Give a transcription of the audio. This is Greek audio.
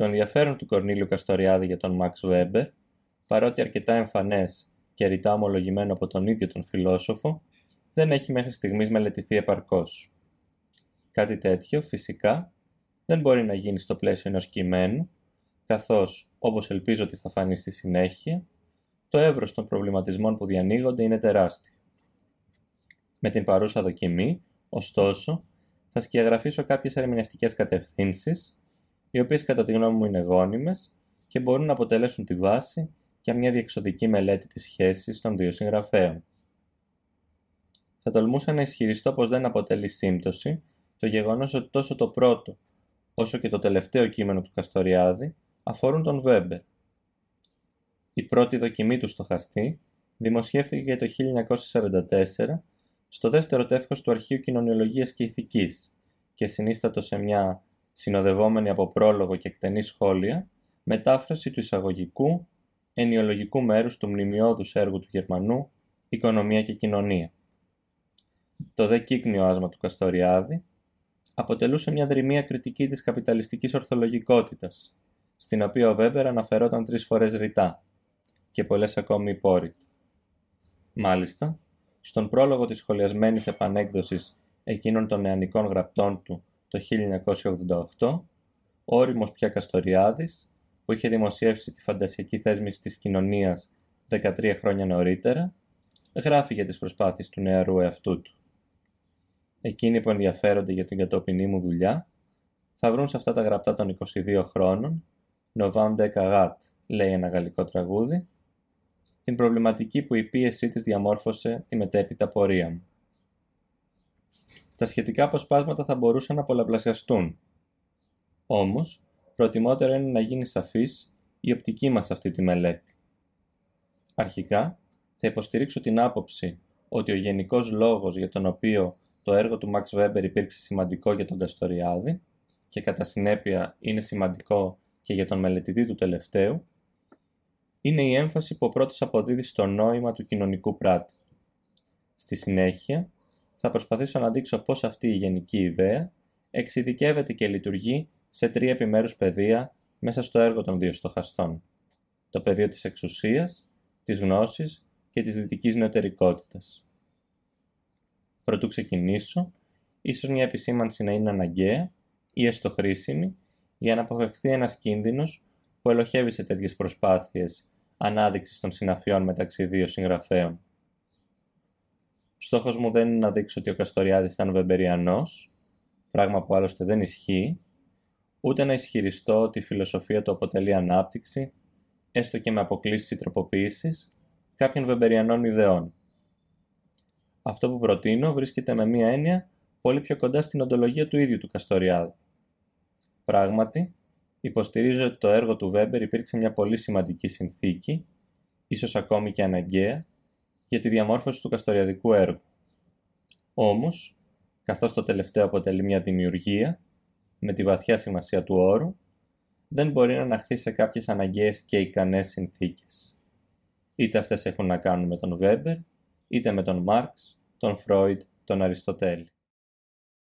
Το ενδιαφέρον του Κορνίλιου Καστοριάδη για τον Μαξ Βέμπερ, παρότι αρκετά εμφανές και ρητά ομολογημένο από τον ίδιο τον φιλόσοφο, δεν έχει μέχρι στιγμής μελετηθεί επαρκώς. Κάτι τέτοιο, φυσικά, δεν μπορεί να γίνει στο πλαίσιο ενός κειμένου, καθώς, όπως ελπίζω ότι θα φανεί στη συνέχεια, το εύρος των προβληματισμών που διανοίγονται είναι τεράστιο. Με την παρούσα δοκιμή, ωστόσο, θα σκιαγραφίσω κάποιες ερμηνευτικές κατευθύνσεις, οι οποίες κατά τη γνώμη μου είναι γόνιμες και μπορούν να αποτελέσουν τη βάση για μια διεξοδική μελέτη της σχέσης των δύο συγγραφέων. Θα τολμούσα να ισχυριστώ πως δεν αποτελεί σύμπτωση το γεγονός ότι τόσο το πρώτο όσο και το τελευταίο κείμενο του Καστοριάδη αφορούν τον Βέμπερ. Η πρώτη δοκιμή του στοχαστή δημοσιεύτηκε το 1944 στο δεύτερο τεύχος του Αρχείου Κοινωνιολογίας και Ηθικής και συνίστατο σε μια συνοδευόμενη από πρόλογο και εκτενή σχόλια μετάφραση του εισαγωγικού ενιολογικού μέρους του μνημειώδους έργου του Γερμανού «Οικονομία και Κοινωνία». Το δε κύκνιο άσμα του Καστοριάδη αποτελούσε μια δρυμία κριτική της καπιταλιστικής ορθολογικότητας, στην οποία ο Βέμπερ αναφερόταν τρεις φορές ρητά και πολλές ακόμη υπόρρητα. Μάλιστα, στον πρόλογο της σχολιασμένης επανέκδοσης εκείνων των νεανικών γραπτών του το 1988, ο όριμος πια Καστοριάδης, που είχε δημοσιεύσει τη φαντασιακή θέσμηση της κοινωνίας 13 χρόνια νωρίτερα, γράφει για τις προσπάθειες του νεαρού εαυτού του. Εκείνοι που ενδιαφέρονται για την κατοπινή μου δουλειά, θα βρουν σε αυτά τα γραπτά των 22 χρόνων, Novande Kagat, λέει ένα γαλλικό τραγούδι, την προβληματική που η πίεσή της διαμόρφωσε τη μετέπειτα πορεία μου. Τα σχετικά αποσπάσματα θα μπορούσαν να πολλαπλασιαστούν. Όμως, προτιμότερο είναι να γίνει σαφής η οπτική μας αυτή τη μελέτη. Αρχικά, θα υποστηρίξω την άποψη ότι ο γενικός λόγος για τον οποίο το έργο του Max Weber υπήρξε σημαντικό για τον Καστοριάδη και κατά συνέπεια είναι σημαντικό και για τον μελετητή του τελευταίου, είναι η έμφαση που ο πρώτος αποδίδει στο νόημα του κοινωνικού πράτη. Στη συνέχεια, θα προσπαθήσω να δείξω πώς αυτή η γενική ιδέα εξειδικεύεται και λειτουργεί σε τρία επιμέρους πεδία μέσα στο έργο των δύο στοχαστών. Το πεδίο της εξουσίας, της γνώσης και της δυτικής νεωτερικότητας. Πρωτού ξεκινήσω, ίσως μια επισήμανση να είναι αναγκαία ή έστω χρήσιμη για να αποφευθεί ένας κίνδυνος που ελοχεύει σε τέτοιες προσπάθειες ανάδειξης των συναφιών μεταξύ δύο συγγραφέων. Στόχος μου δεν είναι να δείξω ότι ο Καστοριάδης ήταν βεμπεριανός, πράγμα που άλλωστε δεν ισχύει, ούτε να ισχυριστώ ότι η φιλοσοφία του αποτελεί ανάπτυξη, έστω και με αποκλήσεις ή τροποποιήσεις, κάποιων βεμπεριανών ιδεών. Αυτό που προτείνω βρίσκεται με μία έννοια πολύ πιο κοντά στην οντολογία του ίδιου του Καστοριάδη. Πράγματι, υποστηρίζω ότι το έργο του Βέμπερ υπήρξε μια πολύ σημαντική συνθήκη, ίσως ακόμη και αναγκαία, για τη διαμόρφωση του καστοριαδικού έργου. Όμως, καθώς το τελευταίο αποτελεί μια δημιουργία, με τη βαθιά σημασία του όρου, δεν μπορεί να αναχθεί σε κάποιες αναγκαίες και ικανές συνθήκες. Είτε αυτές έχουν να κάνουν με τον Βέμπερ, είτε με τον Μάρξ, τον Φρόιντ, τον Αριστοτέλη.